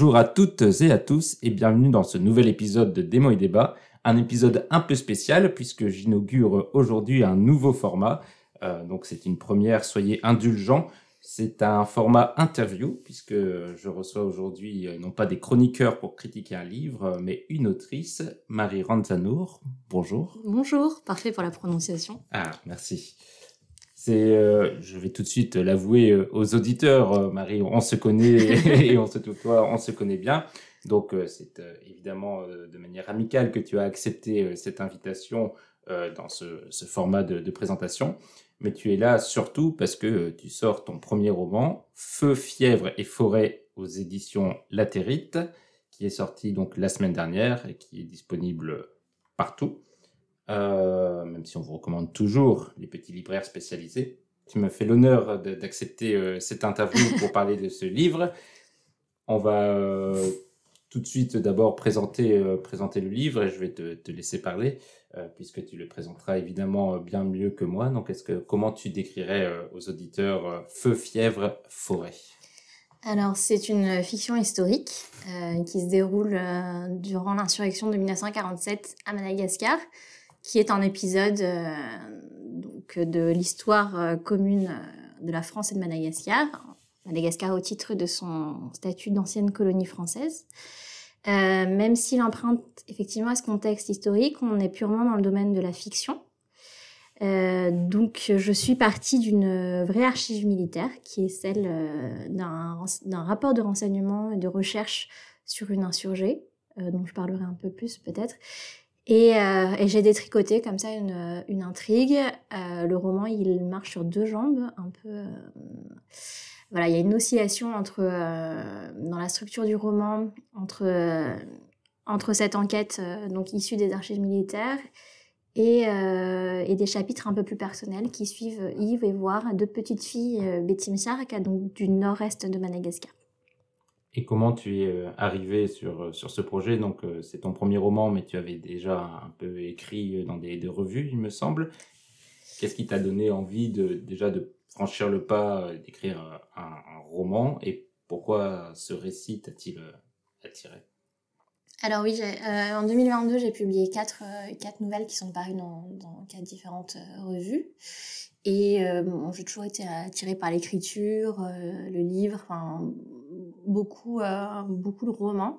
Bonjour à toutes et à tous et bienvenue dans ce nouvel épisode de Démo et Débat, un épisode un peu spécial puisque j'inaugure aujourd'hui un nouveau format. Euh, donc c'est une première, soyez indulgents. C'est un format interview puisque je reçois aujourd'hui euh, non pas des chroniqueurs pour critiquer un livre, mais une autrice, Marie Ranzanour. Bonjour. Bonjour, parfait pour la prononciation. Ah, merci. C'est, euh, je vais tout de suite l'avouer euh, aux auditeurs, euh, Marie, on se connaît et on se connaît bien. Donc c'est évidemment de manière amicale que tu as accepté cette invitation dans ce, format de, de, présentation. Mais tu es là surtout parce que tu sors ton premier roman, Feu, fièvre et forêt aux éditions Latérite, qui est sorti donc la semaine dernière et qui est disponible partout. Euh, même si on vous recommande toujours les petits libraires spécialisés. Tu me fais l'honneur d'accepter euh, cette interview pour parler de ce livre. On va euh, tout de suite d'abord présenter, présenter le livre et je vais te, te laisser parler puisque tu le présenteras évidemment bien mieux que moi. Donc, est-ce que comment tu décrirais aux auditeurs Feu, fièvre, forêt? Alors, c'est une fiction historique qui se déroule durant l'insurrection de 1947 à Madagascar qui est un épisode euh, donc, de l'histoire euh, commune euh, de la France et de Madagascar. Madagascar au titre de son statut d'ancienne colonie française. Même s'il emprunte effectivement à ce contexte historique, on est purement dans le domaine de la fiction. Donc, je suis partie d'une vraie archive militaire, qui est celle d'un rapport de renseignement et de recherche sur une insurgée, dont je parlerai un peu plus peut-être, et, euh, et j'ai détricoté comme ça une, intrigue. Euh, le roman, il marche sur deux jambes, un peu. Euh, voilà, il y a une oscillation entre dans la structure du roman entre cette enquête donc issue des archives militaires et, et, des chapitres un peu plus personnels qui suivent Yves et voir deux petites filles, Betty Sark, donc du nord-est de Madagascar. Et comment tu es euh, arrivé sur, euh, sur ce projet? Donc, euh, c'est ton premier roman, mais tu avais déjà un peu écrit dans des, des revues, il me semble. Qu'est-ce qui t'a donné envie de, déjà de franchir le pas, d'écrire un, roman? Et pourquoi ce récit t'a-t-il attiré? Alors oui, euh, en 2022, j'ai publié quatre, quatre nouvelles qui sont parues dans, dans quatre différentes revues. Et j'ai toujours été attirée par l'écriture, le livre, beaucoup, euh, beaucoup de romans.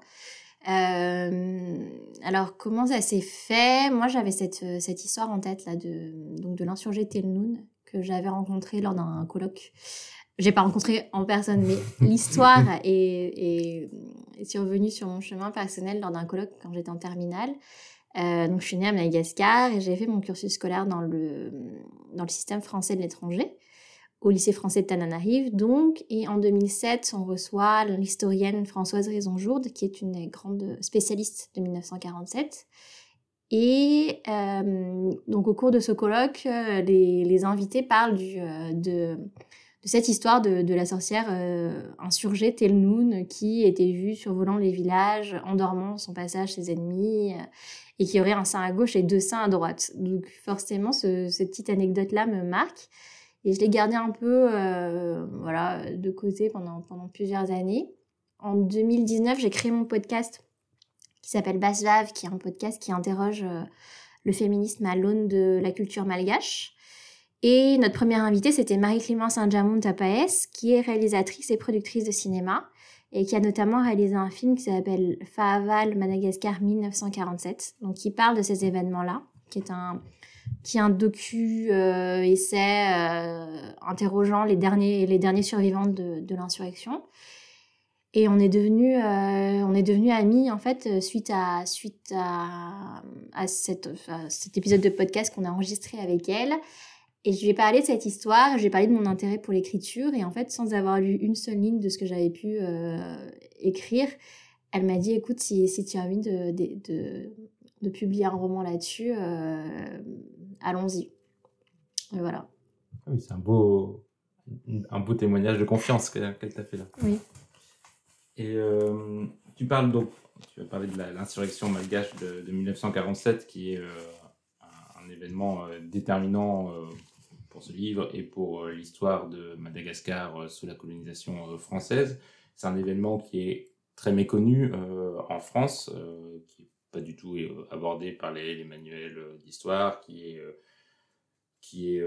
Euh, alors comment ça s'est fait? Moi j'avais cette, cette histoire en tête là de donc de l'insurgé Telnoun que j'avais rencontré lors d'un colloque. J'ai pas rencontré en personne, mais l'histoire est, est, est, survenue sur mon chemin personnel lors d'un colloque quand j'étais en terminale. Euh, donc je suis née à Madagascar et j'ai fait mon cursus scolaire dans le, dans le système français de l'étranger au lycée français de Tananarive, donc. Et en 2007, on reçoit l'historienne Françoise Raison-Jourde, qui est une grande spécialiste de 1947. Et euh, donc au cours de ce colloque, euh, les, invités parlent euh, de, cette histoire de, la sorcière euh, insurgée Telnoun qui était vue survolant les villages, endormant son passage ses ennemis, et qui aurait un sein à gauche et deux seins à droite. Donc forcément, ce, cette petite anecdote-là me marque. Et je l'ai gardé un peu euh, voilà, de côté pendant, pendant plusieurs années. En 2019, j'ai créé mon podcast qui s'appelle Basse Vave, qui est un podcast qui interroge euh, le féminisme à l'aune de la culture malgache. Et notre première invitée, c'était Marie-Clémence Saint-Jamon Tapaes, qui est réalisatrice et productrice de cinéma, et qui a notamment réalisé un film qui s'appelle Faaval Madagascar 1947, donc qui parle de ces événements-là, qui est un, qui est un docu euh, essai euh, interrogeant les derniers les derniers survivants de, de l'insurrection. Et on est devenu euh, on est devenu amis en fait suite à suite à, à, cette, cet épisode de podcast qu'on a enregistré avec elle. Et je lui ai parlé de cette histoire, je lui ai parlé de mon intérêt pour l'écriture, et en fait, sans avoir lu une seule ligne de ce que j'avais pu écrire, elle m'a dit, écoute, si, si tu as envie de, de, de publier un roman là-dessus, euh, allons-y. Voilà. Oui, c'est un beau, un beau témoignage de confiance qu'elle t'a fait là. Oui. Et tu parles donc, tu as parlé de l'insurrection malgache de, 1947, qui est un, événement déterminant pour ce livre et pour l'histoire de Madagascar sous la colonisation française. C'est un événement qui est très méconnu en France, qui pas du tout euh, abordé par les, manuels euh, d'histoire, qui est, euh, qui est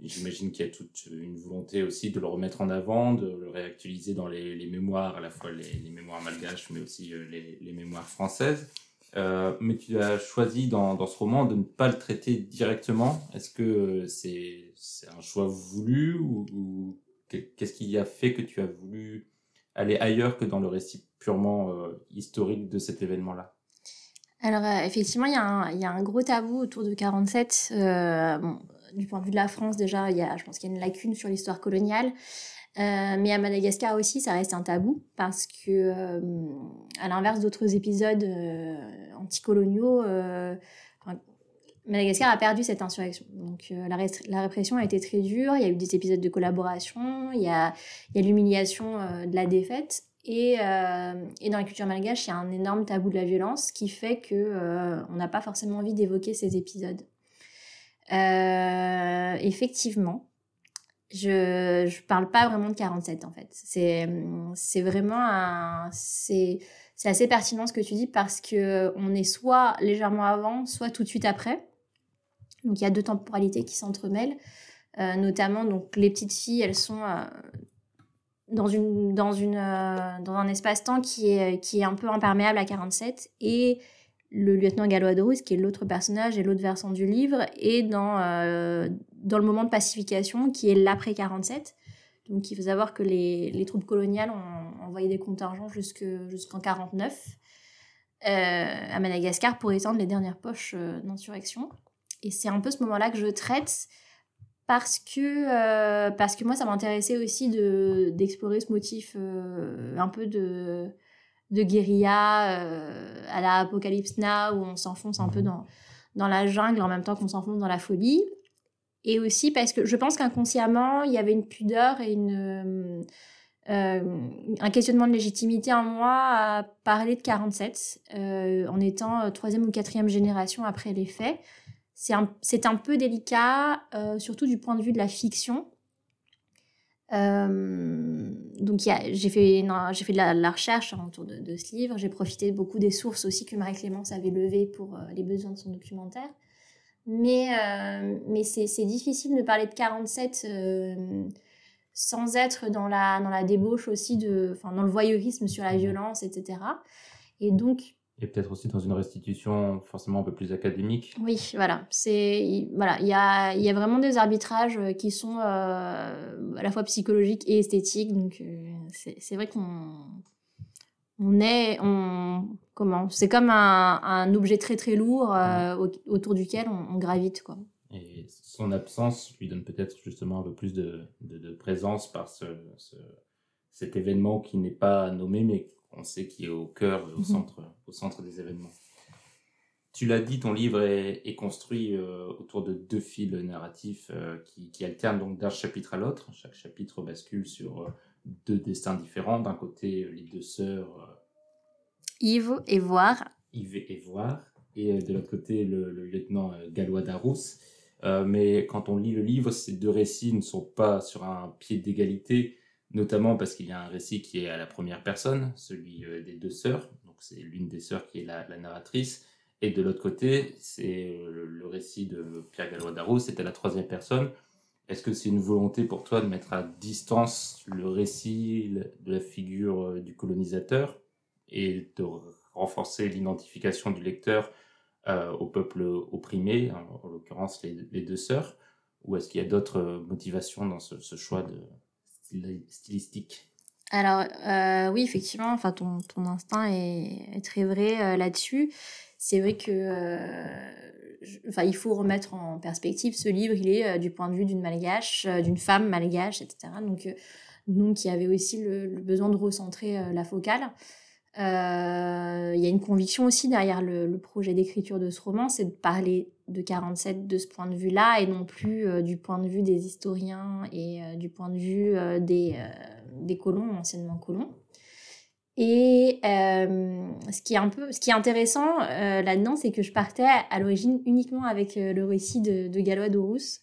j'imagine qu'il y a toute une volonté aussi de le remettre en avant, de le réactualiser dans les, mémoires, à la fois les, mémoires malgaches, mais aussi les, mémoires françaises. mais tu as choisi dans, dans, ce roman de ne pas le traiter directement. Est-ce que c'est un choix voulu ou, qu'est-ce qui a fait que tu as voulu aller ailleurs que dans le récit purement historique de cet événement-là? Alors, euh, effectivement, il y, a un, gros tabou autour de 47. Euh, du point de vue de la France, déjà, y a, je pense qu'il y a une lacune sur l'histoire coloniale. Euh, mais à Madagascar aussi, ça reste un tabou parce que, à l'inverse d'autres épisodes anticoloniaux, Madagascar a perdu cette insurrection. Donc la, répression a été très dure. Il y a eu des épisodes de collaboration. Il y a, il y a l'humiliation de la défaite. Euh, et, dans la culture malgache, il y a un énorme tabou de la violence qui fait que euh, on n'a pas forcément envie d'évoquer ces épisodes. Euh, effectivement, je ne parle pas vraiment de 47 en fait. C'est vraiment c'est assez pertinent ce que tu dis parce que on est soit légèrement avant, soit tout de suite après. Donc il y a deux temporalités qui s'entremêlent. notamment donc les petites filles, elles sont dans, une, dans, une, euh, dans un espace-temps qui est, qui est un peu imperméable à 47 et le lieutenant Gallois-de-Rousse, qui est l'autre personnage et l'autre versant du livre, est dans, euh, dans le moment de pacification qui est l'après 47. Donc il faut savoir que les, les troupes coloniales ont envoyé des contingents jusqu'en 49 euh, à Madagascar pour étendre les dernières poches d'insurrection. Et c'est un peu ce moment-là que je traite parce que, euh, parce que moi, ça m'intéressait aussi de, d'explorer ce motif euh, un peu de, de guérilla euh, à la Apocalypse Now, où on s'enfonce un peu dans, dans la jungle en même temps qu'on s'enfonce dans la folie. Et aussi parce que je pense qu'inconsciemment, il y avait une pudeur et une, un questionnement de légitimité en moi à parler de 47, en étant troisième ou quatrième génération après les faits c'est un, un, peu délicat, euh, surtout du point de vue de la fiction. Euh, donc j'ai fait, fait de la, recherche autour de, de, ce livre, j'ai profité beaucoup des sources aussi que Marie-Clémence avait levées pour euh, les besoins de son documentaire. Mais, mais c'est difficile de parler de 47 sans être dans la, dans la débauche aussi, de, dans le voyeurisme sur la mmh violence, etc. Et donc, et peut-être aussi dans une restitution forcément un peu plus académique. Oui, voilà. C'est voilà, il y a, y a vraiment des arbitrages euh, qui sont euh, à la fois psychologiques et esthétiques. Donc euh, c'est vrai qu'on on est on comment C'est comme un, un, objet très très lourd autour duquel on, gravite quoi. Et son absence lui donne peut-être justement un peu plus de, de, de présence par ce, ce, cet événement qui n'est pas nommé mais on sait qu'il est au cœur, au, mhm. centre, au centre des événements. Tu l'as dit, ton livre est, construit euh, autour de deux fils narratifs euh, qui, alternent donc d'un chapitre à l'autre. Chaque chapitre bascule sur euh, deux destins différents. D'un côté, les deux sœurs. Yves et Voir. Yves et Voir. Et de l'autre côté, le, lieutenant Gallois d'Arous. mais quand on lit le livre, ces deux récits ne sont pas sur un pied d'égalité notamment parce qu'il y a un récit qui est à la première personne, celui euh, des deux sœurs, donc c'est l'une des sœurs qui est la, narratrice, et de l'autre côté, c'est euh, le, récit de Pierre Gallois Darrow, c'était la troisième personne. Est-ce que c'est une volonté pour toi de mettre à distance le récit de la figure euh, du colonisateur et de renforcer l'identification du lecteur au peuple opprimé, en, l'occurrence les, deux sœurs? Ou est-ce qu'il y a d'autres motivations dans ce choix de, stylistique alors euh, oui, effectivement, enfin ton, ton instinct est, très vrai euh, là-dessus. C'est vrai que euh, enfin il faut remettre en perspective ce livre. Il est du point de vue d'une malgache, d'une femme malgache, etc. Donc donc il y avait aussi le, besoin de recentrer la focale. Il y a une conviction aussi derrière le, projet d'écriture de ce roman, c'est de parler de 47 de ce point de vue-là et non plus du point de vue des historiens et du point de vue des, colons, anciennement colons. Et euh, ce, qui est un peu, ce qui est intéressant euh, là-dedans, c'est que je partais à l'origine uniquement avec euh, le récit de, Galois d'Orus.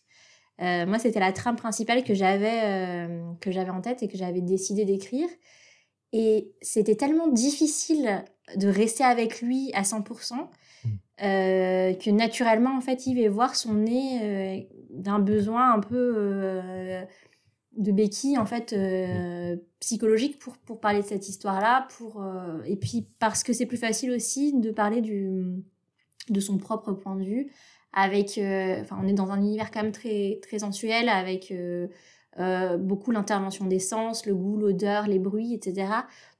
moi, c'était la trame principale que j'avais j'avais en tête et que j'avais décidé d'écrire. Et c'était tellement difficile de rester avec lui à 100% mmh. que naturellement, en fait, il va voir son nez d'un besoin un peu de béquilles en fait euh, psychologiques pour, pour parler de cette histoire-là pour euh, et puis parce que c'est plus facile aussi de parler du de son propre point de vue avec euh, enfin on est dans un univers quand même très très sensuel avec beaucoup l'intervention des sens le goût l'odeur les bruits etc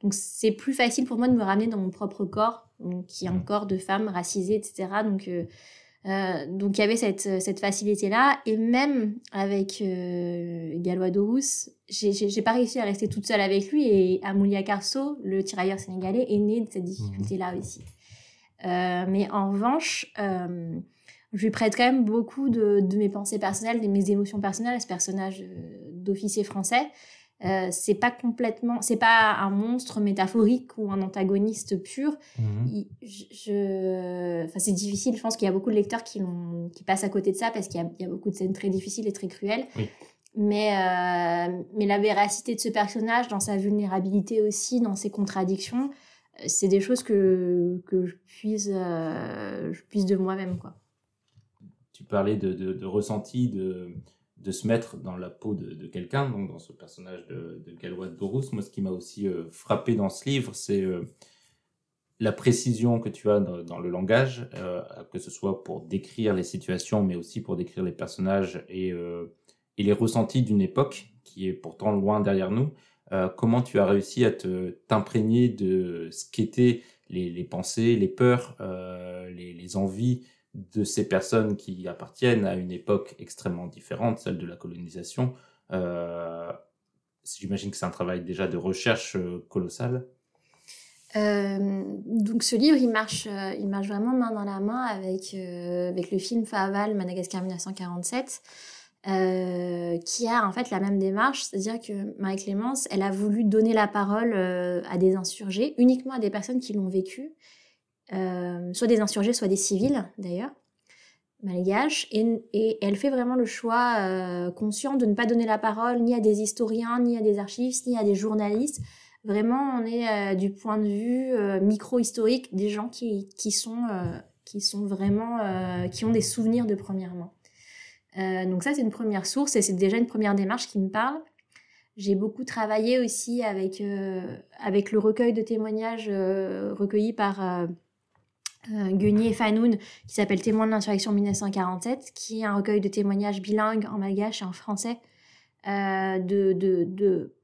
donc c'est plus facile pour moi de me ramener dans mon propre corps qui est un corps de femme racisée etc donc euh, donc il y avait cette, cette facilité-là. Et même avec euh, Galois Dorus, j'ai pas réussi à rester toute seule avec lui. Et Amoulia Carso, le tirailleur sénégalais, est né de cette difficulté-là aussi. Euh, mais en revanche, euh, je lui prête quand même beaucoup de, de, mes pensées personnelles, de mes émotions personnelles à ce personnage euh, d'officier français. Euh, c'est pas complètement, c'est pas un monstre métaphorique ou un antagoniste pur. Mhm. je, enfin, c'est difficile. Je pense qu'il y a beaucoup de lecteurs qui, qui passent à côté de ça parce qu'il y, a beaucoup de scènes très difficiles et très cruelles. Mais, euh, mais la véracité de ce personnage, dans sa vulnérabilité aussi, dans ses contradictions, euh, c'est des choses que, que je, puise, je puise de moi-même. quoi. Tu parlais de, de, de ressenti, de, de se mettre dans la peau de, quelqu'un, donc dans ce personnage de, Galois de. Moi, ce qui m'a aussi euh, frappé dans ce livre, c'est euh, la précision que tu as dans, le langage, euh, que ce soit pour décrire les situations, mais aussi pour décrire les personnages et, les ressentis d'une époque qui est pourtant loin derrière nous. comment tu as réussi à te t'imprégner de ce qu'étaient les, les, pensées, les peurs, les envies de ces personnes qui appartiennent à une époque extrêmement différente, celle de la colonisation. Euh, J'imagine que c'est un travail déjà de recherche euh, colossal. Euh, donc ce livre, il marche, il marche vraiment main dans la main avec, avec le film Faval, Madagascar 1947, qui a en fait la même démarche, c'est-à-dire que Marie-Clémence, elle a voulu donner la parole à des insurgés, uniquement à des personnes qui l'ont vécu, soit des insurgés, soit des civils d'ailleurs, malgaches, et, elle fait vraiment le choix euh, conscient de ne pas donner la parole ni à des historiens, ni à des archivistes, ni à des journalistes. Vraiment, on est euh, du point de vue micro-historique des gens qui, qui sont, qui sont vraiment, qui ont des souvenirs de première main. donc ça, c'est une première source et c'est déjà une première démarche qui me parle. J'ai beaucoup travaillé aussi avec, avec le recueil de témoignages recueillis par euh, Guenier et Fanoun, qui s'appelle Témoins de l'insurrection 1947, qui est un recueil de témoignages bilingues en malgache et en français euh, de, de, de,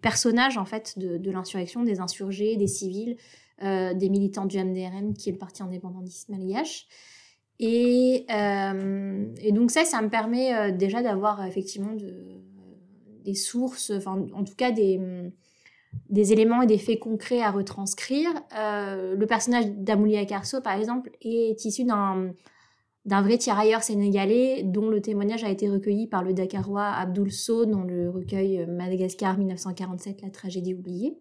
personnages en fait de, l'insurrection, des insurgés, des civils, euh, des militants du MDRM, qui est le parti indépendantiste malgache. Et, et donc ça, ça me permet déjà d'avoir effectivement de, des sources, enfin en tout cas des des éléments et des faits concrets à retranscrire. Euh, le personnage d'Amoulia Carso, par exemple, est issu d'un vrai tirailleur sénégalais dont le témoignage a été recueilli par le Dakarois Abdoul Sow dans le recueil Madagascar 1947, la tragédie oubliée.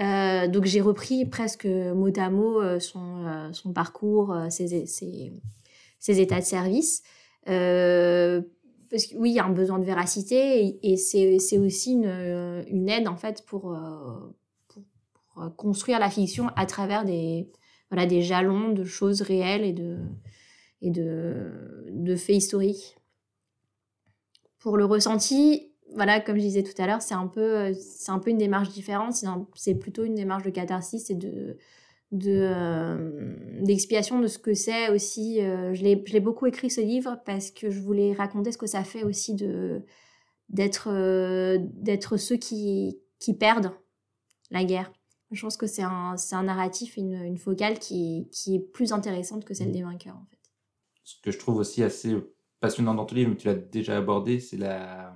Euh, donc j'ai repris presque mot à mot euh, son, son parcours, ses, ses, états de service oui, il y a un besoin de véracité et, c'est aussi une, une, aide en fait pour, euh, pour, euh, construire la fiction à travers des, voilà, des jalons de choses réelles et de, et de, de faits historiques. Pour le ressenti, voilà, comme je disais tout à l'heure, c'est un peu, c'est un peu une démarche différente. C'est plutôt une démarche de catharsis et de, euh, d'expiation de ce que c'est aussi. Euh, je l'ai beaucoup écrit ce livre parce que je voulais raconter ce que ça fait aussi de d'être euh, d'être ceux qui qui perdent la guerre. Je pense que c'est un, un narratif, une, une focale qui, qui est plus intéressante que celle des vainqueurs en fait. Ce que je trouve aussi assez passionnant dans ton livre, mais tu l'as déjà abordé, c'est la,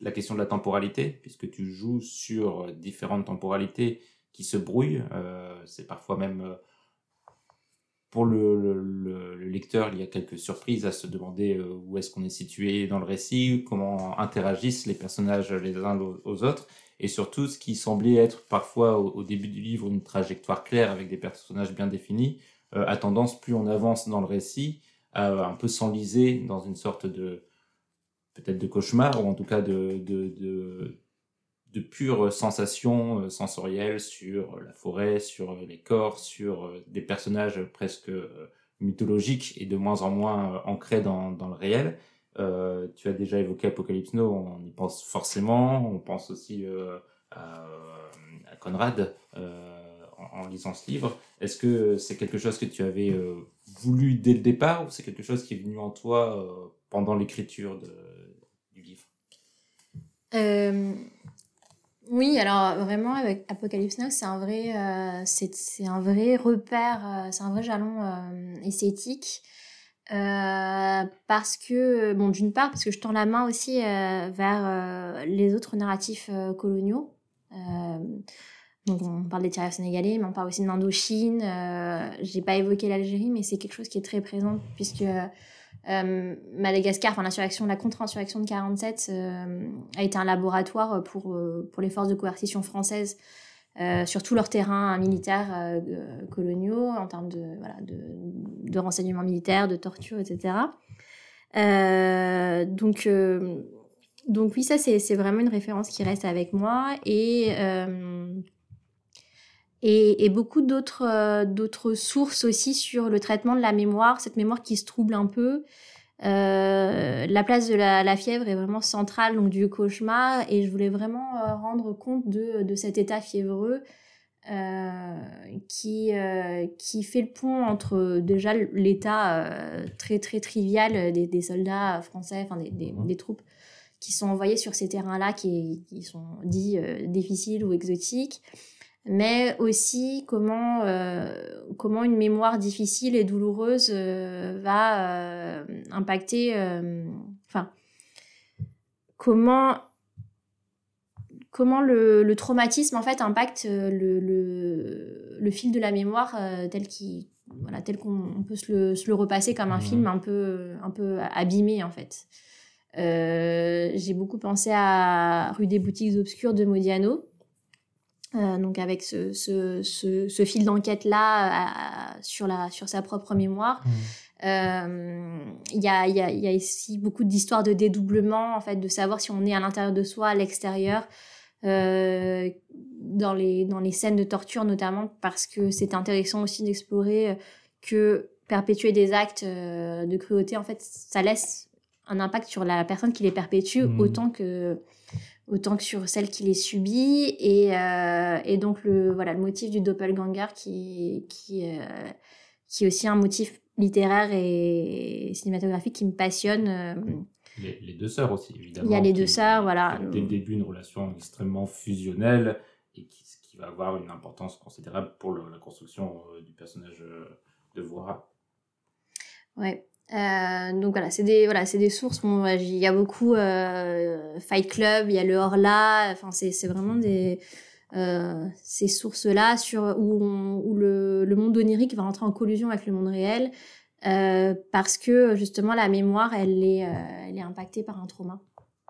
la question de la temporalité, puisque tu joues sur différentes temporalités qui se brouillent. c'est parfois même pour le, lecteur, il y a quelques surprises à se demander où est-ce qu'on est situé dans le récit, comment interagissent les personnages les uns aux autres, et surtout ce qui semblait être parfois au, début du livre une trajectoire claire avec des personnages bien définis, a tendance, plus on avance dans le récit, à un peu s'enliser dans une sorte de peut-être de cauchemar, ou en tout cas de, de pure sensation euh, sensorielle sur la forêt, sur les corps, sur euh, des personnages presque euh, mythologiques et de moins en moins ancrés dans, dans le réel. Euh, tu as déjà évoqué Apocalypse Now, on y pense forcément, on pense aussi euh, à, Conrad euh, en, lisant ce livre. Est-ce que c'est quelque chose que tu avais voulu dès le départ ou c'est quelque chose qui est venu en toi pendant l'écriture de, euh, oui, alors vraiment avec Apocalypse Now, c'est un vrai, euh, c'est un vrai repère, euh, c'est un vrai jalon esthétique. parce que, bon, d'une part, parce que je tends la main aussi vers les autres narratifs coloniaux. donc, on parle des terriers sénégalais, mais on parle aussi de l'Indochine. J'ai pas évoqué l'Algérie, mais c'est quelque chose qui est très présent, puisque euh, Madagascar, enfin l'insurrection, la contre-insurrection de 47 euh, a été un laboratoire pour, euh, pour les forces de coercition françaises sur tous leurs terrains militaires euh, coloniaux en termes de, voilà, de, de renseignements militaires, de torture, etc. donc, donc oui, ça c'est vraiment une référence qui reste avec moi et et, beaucoup d'autres euh, d'autres sources aussi sur le traitement de la mémoire, cette mémoire qui se trouble un peu. Euh, la place de la, fièvre est vraiment centrale donc du cauchemar et je voulais vraiment euh, rendre compte de, cet état fiévreux qui fait le pont entre déjà l'état très très trivial des, soldats français, enfin des, troupes qui sont envoyés sur ces terrains-là qui sont dits difficiles ou exotiques mais aussi comment, euh, comment une mémoire difficile et douloureuse euh, va euh, impacter, enfin, comment, comment le, le, traumatisme en fait impacte le, le, le fil de la mémoire tel qu'il voilà, tel qu'on peut se le, se le, repasser comme un mmh. film un peu, un peu abîmé en fait. J'ai beaucoup pensé à Rue des boutiques obscures de Modiano, euh, donc avec ce, ce, ce, ce fil d'enquête là sur la sur sa propre mémoire. Mmh. Euh, il y, a, y, a, y a ici beaucoup d'histoires de dédoublement en fait, de savoir si on est à l'intérieur de soi, à l'extérieur. Euh, dans les dans les scènes de torture notamment parce que c'est intéressant aussi d'explorer que perpétuer des actes euh, de cruauté en fait ça laisse un impact sur la personne qui les perpétue mmh. autant que autant que sur celle qui les subit et, euh, et donc le voilà le motif du doppelganger qui qui euh, qui est aussi un motif littéraire et cinématographique qui me passionne euh. les, les, deux sœurs aussi évidemment il y a les deux sœurs voilà. dès le début une relation extrêmement fusionnelle et qui, qui va avoir une importance considérable pour le, la construction du personnage de Voira. Ouais euh, donc voilà, c'est des voilà, des sources. Il y a beaucoup euh, Fight Club, il y a le Horla. Enfin, c'est vraiment des euh, ces sources-là sur où, on, où le, le monde onirique va rentrer en collusion avec le monde réel parce que justement la mémoire, elle est elle est impactée par un trauma.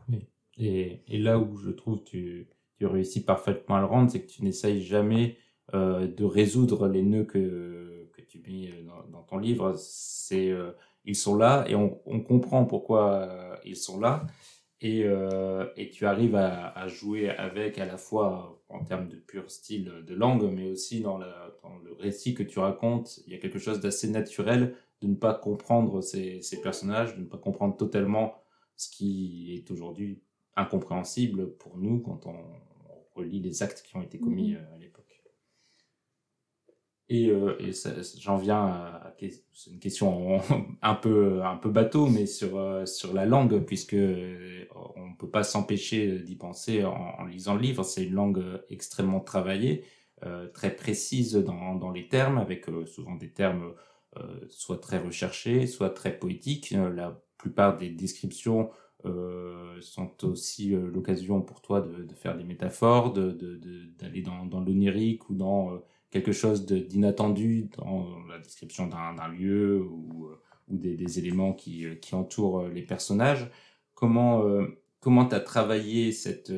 Oui. Et, et là où je trouve tu tu réussis parfaitement à le rendre, c'est que tu n'essayes jamais de résoudre les nœuds que que tu mets dans, dans ton livre. C'est ils sont là et on, on comprend pourquoi euh, ils sont là. Et, euh, et tu arrives à, à, jouer avec à la fois en termes de pur style de langue, mais aussi dans, la, dans le récit que tu racontes. Il y a quelque chose d'assez naturel de ne pas comprendre ces, ces personnages, de ne pas comprendre totalement ce qui est aujourd'hui incompréhensible pour nous quand on, relit les actes qui ont été commis mmh. euh, à l'époque. Et, euh, j'en viens à, une question un peu un peu bateau, mais sur euh, sur la langue, puisque euh, on peut pas s'empêcher d'y penser en, lisant le livre. C'est une langue extrêmement travaillée, très précise dans dans les termes, avec souvent des termes soit très recherchés, soit très poétiques. la plupart des descriptions sont aussi l'occasion pour toi de, faire des métaphores, d'aller de, de, dans, dans l'onirique ou dans quelque chose d'inattendu dans la description d'un lieu ou, ou des, éléments qui, qui, entourent les personnages. Comment comment tu as travaillé cette,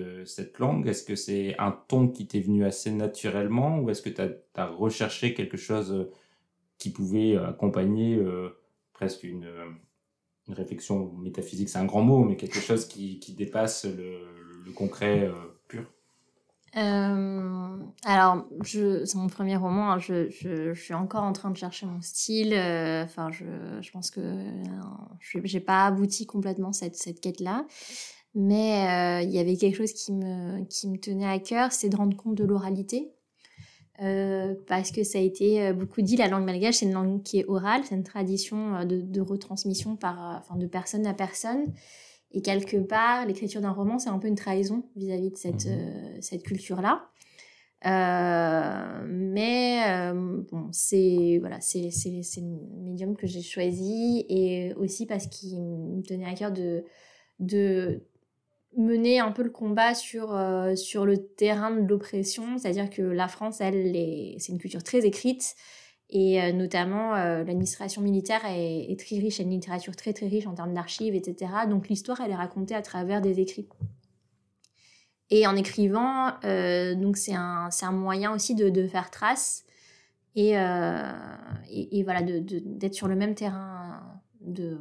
langue? Est-ce que c'est un ton qui t'est venu assez naturellement ou est-ce que tu as, recherché quelque chose qui pouvait accompagner presque une, réflexion métaphysique, c'est un grand mot, mais quelque chose qui, dépasse le, concret euh, euh, alors, c'est mon premier roman. Hein, je, suis encore en train de chercher mon style. Euh, enfin, je, pense que je n'ai pas abouti complètement cette, cette quête-là. Mais il y avait quelque chose qui me, qui me tenait à cœur, c'est de rendre compte de l'oralité. Euh, parce que ça a été euh, beaucoup dit, la langue malgache, c'est une langue qui est orale, c'est une tradition euh, de, de, retransmission par, enfin, de personne à personne. Et quelque part, l'écriture d'un roman, c'est un peu une trahison vis-à-vis de cette, mmh. cette culture-là. Euh, mais bon, c'est voilà, c'est le médium que j'ai choisi et aussi parce qu'il me tenait à cœur de de mener un peu le combat sur, euh, sur le terrain de l'oppression, c'est-à-dire que la France, elle, c'est une culture très écrite, et euh, notamment euh, l'administration militaire est, très riche, elle a une littérature très très riche en termes d'archives, etc. Donc l'histoire, elle est racontée à travers des écrits. Et en écrivant, donc c'est un, un moyen aussi de, faire trace et, et, et, voilà, d'être sur le même terrain de,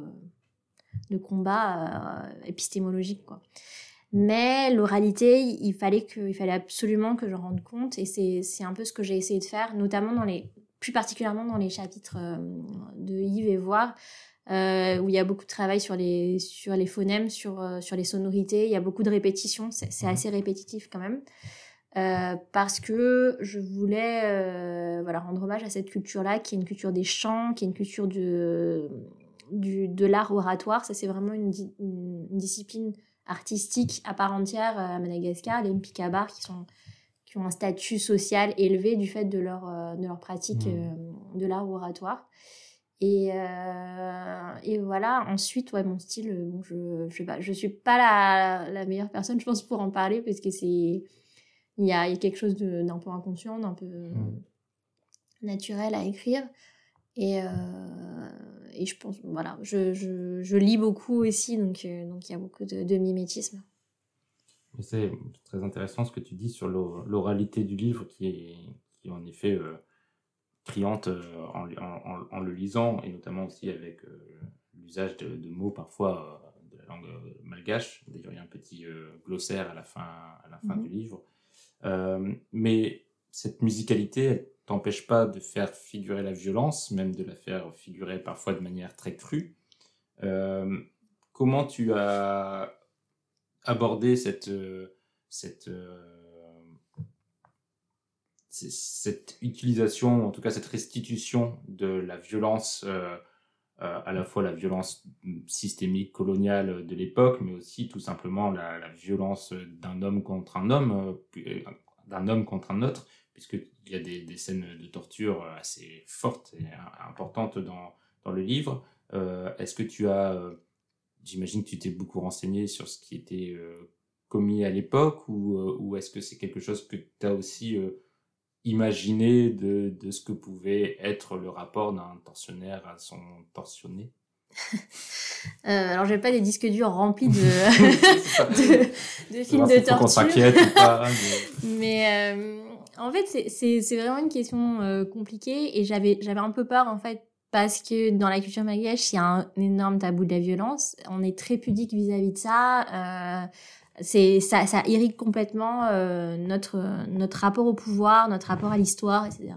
de combat épistémologique. Quoi. Mais l'oralité, il fallait il fallait absolument que je rende compte, et c'est un peu ce que j'ai essayé de faire, notamment dans les, plus particulièrement dans les chapitres euh, de Yves et Voir, euh, où il y a beaucoup de travail sur les, sur les phonèmes, sur, euh, sur les sonorités, il y a beaucoup de répétitions, c'est mmh. assez répétitif quand même. parce que je voulais voilà, rendre hommage à cette culture-là, qui est une culture des chants, qui est une culture de, du, de l'art oratoire. Ça, c'est vraiment une, une, discipline artistiques à part entière à Madagascar, les Mpikabars qui sont qui ont un statut social élevé du fait de leur euh, de leur pratique mmh. euh, de l'art oratoire. Et, et voilà, ensuite, ouais, mon style, bon, je, je je suis pas la, la meilleure personne, je pense, pour en parler, parce que c'est, il y a, y a, quelque chose d'un peu inconscient, d'un peu mmh. naturel à écrire. Et, euh, et je pense, voilà, je, je, je, lis beaucoup aussi, donc euh, donc il y a beaucoup de, de mimétisme. C'est très intéressant ce que tu dis sur l'oralité du livre qui est, qui est en effet euh, criante euh, en, en, en, le lisant et notamment aussi avec l'usage de, de, mots parfois de la langue malgache. D'ailleurs, il y a un petit glossaire à la fin, à la fin mmh du livre. mais cette musicalité, t'empêche pas de faire figurer la violence, même de la faire figurer parfois de manière très crue. Euh, comment tu as abordé cette, cette, cette utilisation, en tout cas cette restitution de la violence, euh, euh, à la fois la violence systémique coloniale de l'époque, mais aussi tout simplement la, violence d'un homme contre un homme, d'un homme contre un autre, puisqu'il y a des, des, scènes de torture assez fortes et importantes dans, dans le livre. Euh, Est-ce que tu as, euh, j'imagine que tu t'es beaucoup renseigné sur ce qui était euh, commis à l'époque, ou, euh, ou est-ce que c'est quelque chose que tu as aussi euh, imaginé de, de, ce que pouvait être le rapport d'un tortionnaire à son torsionné euh, alors, j'ai pas des disques durs remplis de, de, de, films de torture. s'inquiète ou pas. Mais, mais euh, en fait, c'est vraiment une question euh, compliquée et j'avais un peu peur en fait parce que dans la culture malgache, il y a un énorme tabou de la violence. On est très pudique vis-à-vis de ça. Euh, c'est ça, irrigue complètement euh, notre notre rapport au pouvoir, notre rapport à l'histoire, etc.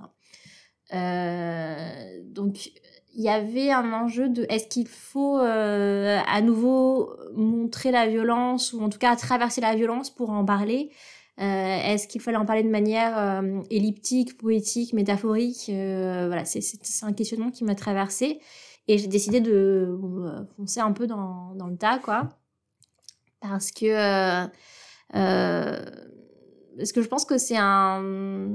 Euh, donc il y avait un enjeu de est-ce qu'il faut à nouveau montrer la violence ou en tout cas traverser la violence pour en parler? Est-ce qu'il fallait en parler de manière euh, elliptique, poétique, métaphorique euh, Voilà, c'est un questionnement qui m'a traversé et j'ai décidé de foncer un peu dans, dans, le tas, quoi, parce que parce que je pense que c'est un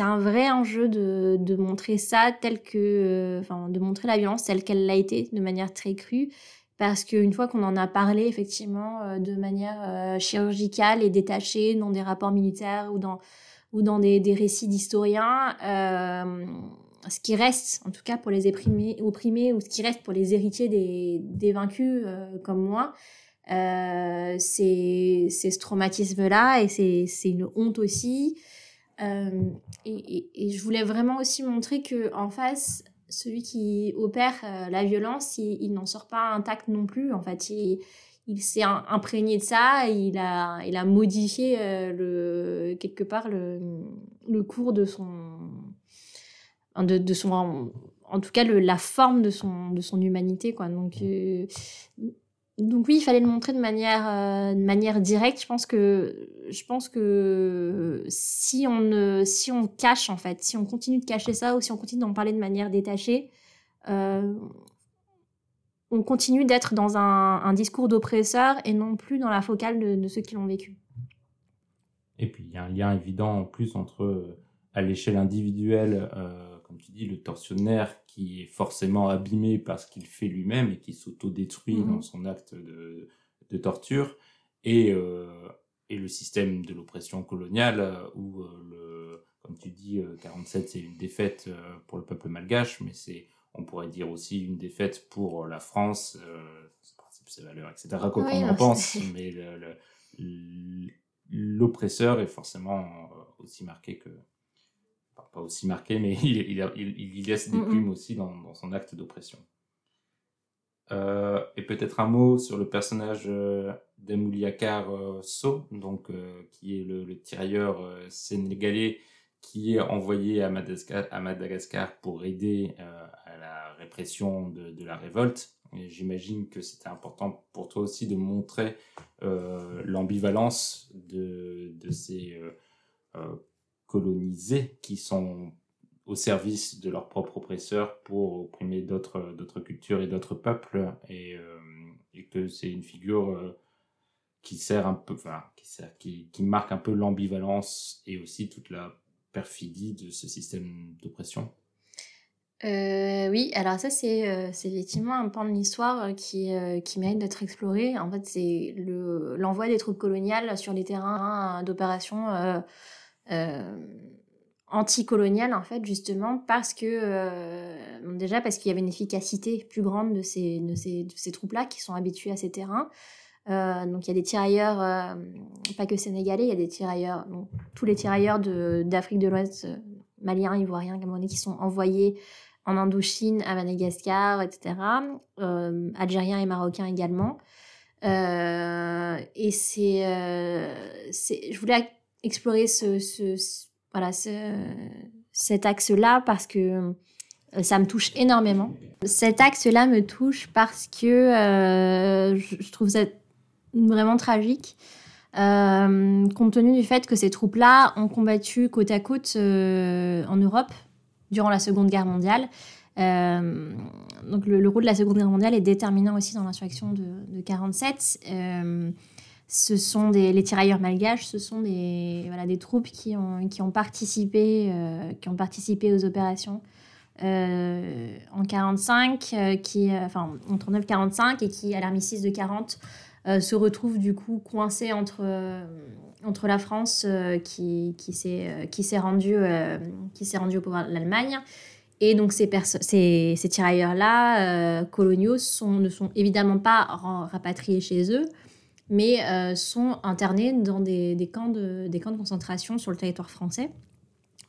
un vrai enjeu de, de montrer ça tel que, enfin, de montrer la violence telle qu'elle l'a été, de manière très crue, parce qu'une fois qu'on en a parlé effectivement de manière chirurgicale et détachée dans des rapports militaires ou dans ou dans des, des récits d'historiens, ce qui reste, en tout cas pour les opprimés, opprimés ou ce qui reste pour les héritiers des, des vaincus comme moi, euh, c'est ce traumatisme-là et c'est une honte aussi. Euh, et, et, je voulais vraiment aussi montrer que en face, celui qui opère euh, la violence, il, n'en sort pas intact non plus. En fait, il, il s'est imprégné de ça, il a, il a modifié le, quelque part le, le cours de son, de, de son, en, tout cas le, la forme de son, de son humanité, quoi. Donc, donc oui, il fallait le montrer de manière, euh, de manière directe. Je pense que, je pense que si on ne, si on cache en fait, si on continue de cacher ça ou si on continue d'en parler de manière détachée, euh, on continue d'être dans un, discours d'oppresseur et non plus dans la focale de, de ceux qui l'ont vécu. Et puis il y a un lien évident en plus entre, euh, à l'échelle individuelle, comme tu dis, le tortionnaire qui est forcément abîmé par ce qu'il fait lui-même et qui s'auto-détruit dans mhm. son acte de, de torture, et, euh, et, le système de l'oppression coloniale, euh, où, euh, le, comme tu dis, 47, c'est une défaite pour le peuple malgache, mais c'est, on pourrait dire aussi une défaite pour la France, ses principes, ses valeurs, etc., quoi qu'on en pense, mais l'oppresseur est forcément aussi marqué que pas aussi marqué, mais il, il, il, laisse des plumes aussi dans, dans son acte d'oppression. Euh, et peut-être un mot sur le personnage euh, euh, So, donc, euh, qui est le, le tirailleur sénégalais qui est envoyé à Madagascar, à Madagascar pour aider à la répression de, de la révolte. J'imagine que c'était important pour toi aussi de montrer l'ambivalence de, de ces colonisés qui sont au service de leurs propres oppresseurs pour opprimer d'autres d'autres cultures et d'autres peuples et, euh, que c'est une figure euh, qui sert un peu enfin qui sert qui, qui marque un peu l'ambivalence et aussi toute la perfidie de ce système d'oppression euh, oui, alors ça c'est euh, effectivement un pan de l'histoire qui, qui mérite d'être exploré. En fait, c'est l'envoi des troupes coloniales sur les terrains d'opération anticoloniale en fait justement parce que euh, déjà parce qu'il y avait une efficacité plus grande de ces de ces, de ces troupes là qui sont habitués à ces terrains. Euh, donc il y a des tirailleurs euh, pas que sénégalais il y a des tirailleurs donc, tous les tirailleurs d'Afrique de l'Ouest euh, maliens ivoiriens camerounais qui sont envoyés en Indochine à Madagascar etc euh, algériens et marocains également. Et c'est je voulais explorer ce, voilà, ce, cet axe-là parce que euh, ça me touche énormément. Cet axe-là me touche parce que euh, je, trouve ça vraiment tragique. Euh, compte tenu du fait que ces troupes-là ont combattu côte à côte en Europe durant la Seconde Guerre mondiale. Donc le, le, rôle de la Seconde Guerre mondiale est déterminant aussi dans l'insurrection de, de 47 ce sont des, les tirailleurs malgaches, ce sont des, voilà, des troupes qui ont, qui ont, participé, euh, qui ont participé aux opérations euh, en 45, euh, euh, enfin, en 39-45 et qui, à l'armistice de 40, euh, se retrouvent du coup coincés entre, entre la France qui, qui s'est rendue, rendue au pouvoir de l'Allemagne. Et donc ces, ces, ces tirailleurs-là, coloniaux, sont, ne sont évidemment pas rapatriés chez eux, mais euh, sont internés dans des, camps de, camps de concentration sur le territoire français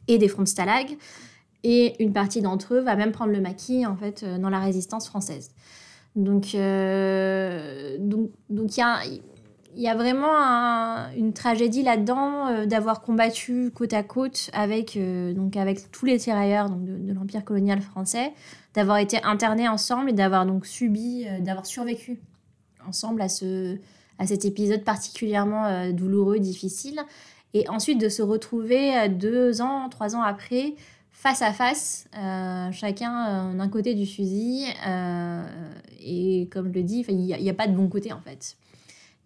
et des fronts de stalag. Et une partie d'entre eux va même prendre le maquis en fait euh, dans la résistance française. Donc, euh, donc, donc il y a, y a vraiment un, une tragédie là-dedans d'avoir combattu côte à côte avec, donc avec tous les tirailleurs donc de, de l'empire colonial français, d'avoir été internés ensemble et d'avoir donc subi, d'avoir survécu ensemble à ce, à cet épisode particulièrement euh, douloureux, difficile. Et ensuite de se retrouver euh, deux ans, trois ans après, face à face, euh, chacun d'un côté du fusil. Et comme je le dis, il n'y a, pas de bon côté en fait.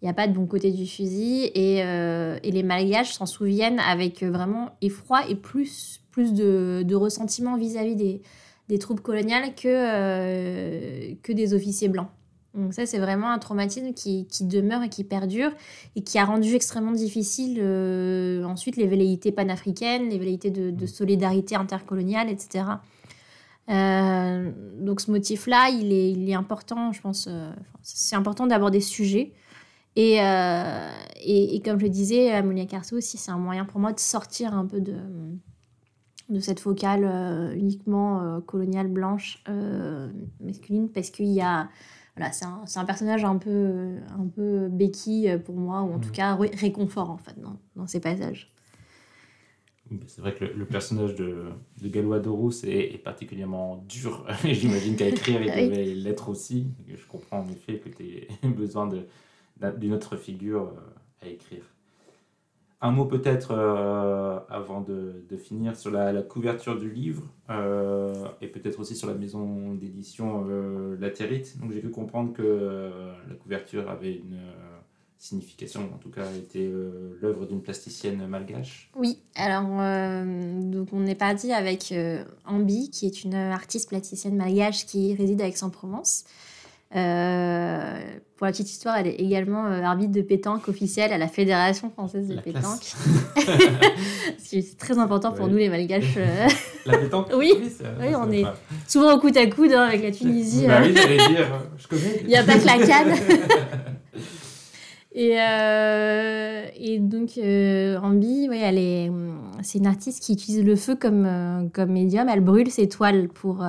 Il n'y a pas de bon côté du fusil. Et, les malgaches s'en souviennent avec vraiment effroi et plus, plus de, ressentiment vis-à-vis -vis des, des, troupes coloniales que, que des officiers blancs. Donc ça, c'est vraiment un traumatisme qui, qui, demeure et qui perdure et qui a rendu extrêmement difficile euh, ensuite les velléités panafricaines, les velléités de, de solidarité intercoloniale, etc. Euh, donc ce motif-là, il est, il est important, je pense, euh, c'est important d'aborder ce sujet. Et, et, et, comme je le disais, Monia Carso aussi, c'est un moyen pour moi de sortir un peu de, de cette focale uniquement coloniale blanche masculine parce qu'il y a voilà, c'est un, un, personnage un peu, un peu béquille pour moi, ou en tout mm. cas réconfort en fait dans, dans ces passages. C'est vrai que le, personnage de, de Galois Dorous est, particulièrement dur. J'imagine qu'à écrire, il devait l'être aussi. Je comprends en effet que tu aies besoin d'une autre figure euh, à écrire. Un mot peut-être euh, avant de, de, finir sur la, couverture du livre euh, et peut-être aussi sur la maison d'édition euh, Latérite. Donc j'ai pu comprendre que euh, la couverture avait une signification, en tout cas était l'œuvre d'une plasticienne malgache. Oui, alors donc on est parti avec Ambi qui est une artiste plasticienne malgache qui réside à Aix-en-Provence. Euh, pour la petite histoire, elle est également euh, arbitre de pétanque officielle à la Fédération française de pétanque. c'est très important pour nous les Malgaches. Euh. La pétanque Oui, oui, on est souvent au coude à coude hein, avec la Tunisie. Bah oui, j'allais dire, je connais. Il n'y a pas que la canne. Et, euh, et, donc, euh, Rambi, ouais, elle est, c'est une artiste qui utilise le feu comme, comme médium. Elle brûle ses toiles pour,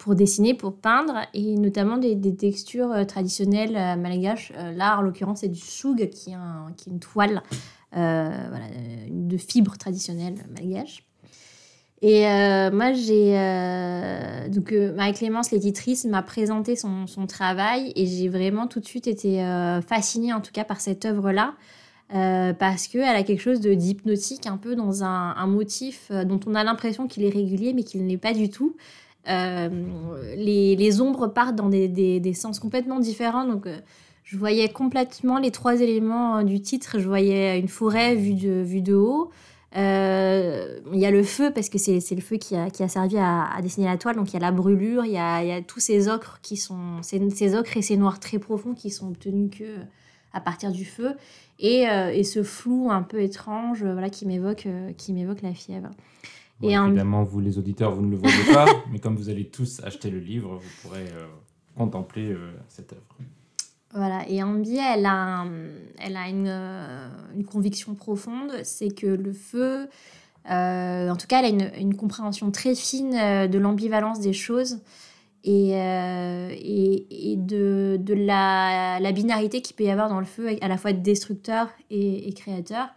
pour dessiner, pour peindre, et notamment des, textures euh, traditionnelles euh, malgaches. Euh, là, en l'occurrence, c'est du soug, qui est, une toile voilà, de fibres traditionnelles malgaches. Et moi, j'ai. donc, Marie-Clémence, l'éditrice, m'a présenté son, travail et j'ai vraiment tout de suite été fascinée, en tout cas, par cette œuvre-là. parce qu'elle a quelque chose d'hypnotique, un peu dans un motif dont on a l'impression qu'il est régulier, mais qu'il n'est pas du tout. Euh, les, ombres partent dans des, sens complètement différents. Donc, euh, je voyais complètement les trois éléments euh, du titre. Je voyais une forêt vue de, haut. Il y a le feu, parce que c'est le feu qui a, servi à, dessiner la toile. Donc, il y a la brûlure, il y a, tous ces ocres qui sont. Ces, ocres et ces noirs très profonds qui sont obtenus que à partir du feu. Et, ce flou un peu étrange voilà, qui m'évoque la fièvre évidemment, vous les auditeurs, vous ne le voyez pas, mais comme vous allez tous acheter le livre, vous pourrez euh, contempler euh, cette œuvre. Voilà, et Ambi, elle a, elle a une, euh, une conviction profonde, c'est que le feu, en tout cas, elle a une, une compréhension très fine de l'ambivalence des choses et, et, et, de, de la, la binarité qu'il peut y avoir dans le feu, à la fois destructeur et, et créateur.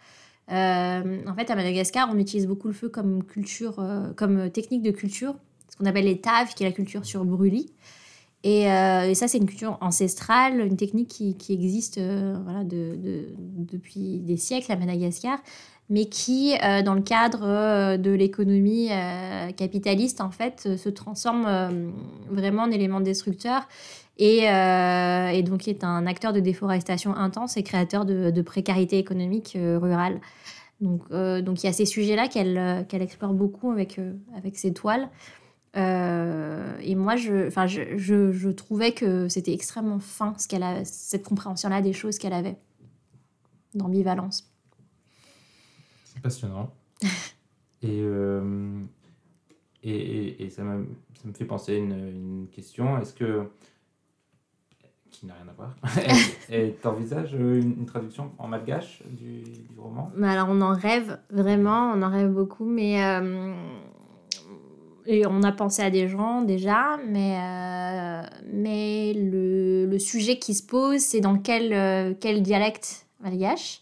Euh, en fait, à Madagascar, on utilise beaucoup le feu comme culture, euh, comme technique de culture, ce qu'on appelle les taves, qui est la culture sur brûlis. Et, euh, ça, c'est une culture ancestrale, une technique qui, existe voilà, de, de, depuis des siècles à Madagascar, mais qui, dans le cadre de l'économie capitaliste, en fait, se transforme vraiment en élément destructeur et, et, donc est un acteur de déforestation intense et créateur de, de précarité économique rurale. Donc, euh, donc il y a ces sujets-là qu'elle euh, qu'elle explore beaucoup avec, euh, avec ses toiles. et moi, je, je, je, je trouvais que c'était extrêmement fin, ce qu'elle a, cette compréhension-là des choses qu'elle avait d'ambivalence. C'est passionnant. et, et, et, ça, ça, me fait penser à une, une question. Est-ce que qui n'a rien à voir. et t'envisages une, une traduction en malgache du, du roman? Mais Alors on en rêve vraiment, on en rêve beaucoup, mais euh, et on a pensé à des gens déjà, mais euh, mais le, le, sujet qui se pose, c'est dans quel euh, quel dialecte malgache?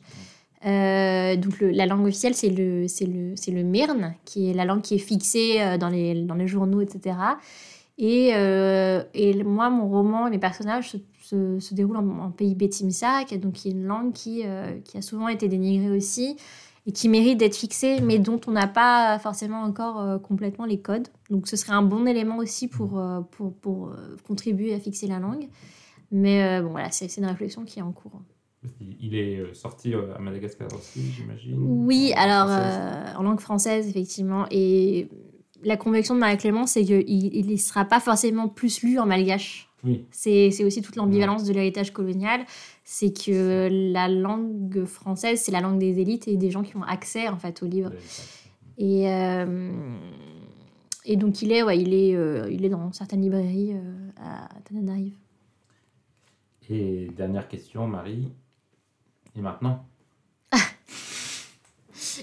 donc la langue officielle, c'est le, c'est le, c'est le Mirn, qui est la langue qui est fixée dans les, dans les journaux, etc. Et, et moi, mon roman et mes personnages se se, déroule en, pays Bétimissa, donc qui est une langue qui, euh, qui a souvent été dénigrée aussi et qui mérite d'être fixée, mais dont on n'a pas forcément encore euh, complètement les codes. Donc ce serait un bon élément aussi pour, euh, pour, pour contribuer à fixer la langue. Mais bon, voilà, c'est une réflexion qui est en cours. Il est sorti à Madagascar aussi, j'imagine Oui, alors en langue française, effectivement. Et la conviction de Marie-Clément, c'est qu'il ne sera pas forcément plus lu en malgache Oui. C'est aussi toute l'ambivalence de l'héritage colonial. C'est que la langue française, c'est la langue des élites et des gens qui ont accès en fait au livre. Et, euh, et donc il est, ouais, il est, euh, il est dans certaines librairies euh, à Tananarive. Et dernière question, Marie. Et maintenant?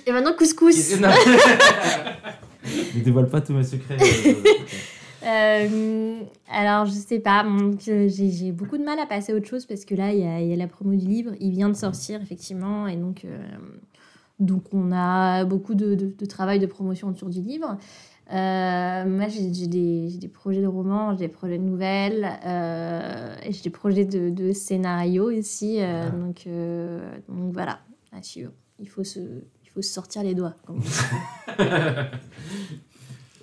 Et maintenant, couscous Ne dévoile pas tous mes secrets. Euh, alors, je sais pas, j'ai beaucoup de mal à passer à autre chose parce que là, il y, a, la promo du livre, il vient de sortir effectivement, et donc, euh, donc on a beaucoup de, de, travail de promotion autour du livre. Euh, moi, j'ai des, des, projets de romans, j'ai des projets de nouvelles, et j'ai des projets de, de scénario aussi. Ah. donc, donc voilà, à suivre. Il faut se, il faut se sortir les doigts.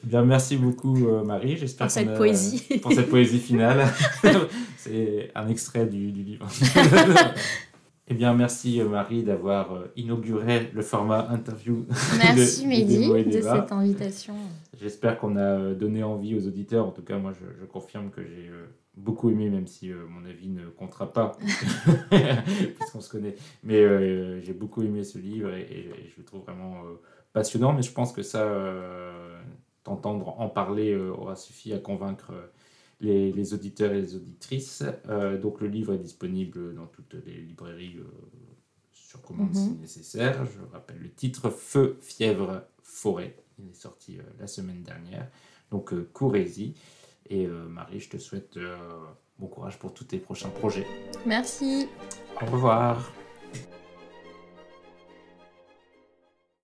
Bien, merci beaucoup euh, Marie. J'espère pour cette poésie. pour cette poésie finale. C'est un extrait du, du livre. eh bien, merci euh, Marie d'avoir euh, inauguré le format interview. Merci Mehdi de cette invitation. J'espère qu'on a donné envie aux auditeurs. En tout cas, moi, je, confirme que j'ai beaucoup aimé, même si mon avis ne comptera pas, puisqu'on se connaît. Mais j'ai beaucoup aimé ce livre et, et, je le trouve vraiment passionnant. Mais je pense que ça t'entendre en parler euh, aura suffi à convaincre euh, les, auditeurs et les auditrices. Euh, donc le livre est disponible dans toutes les librairies sur commande si mhm. nécessaire. Je rappelle le titre Feu, fièvre, forêt. Il est sorti la semaine dernière. Donc courez-y. Et Marie, je te souhaite bon courage pour tous tes prochains projets. Merci. Au revoir.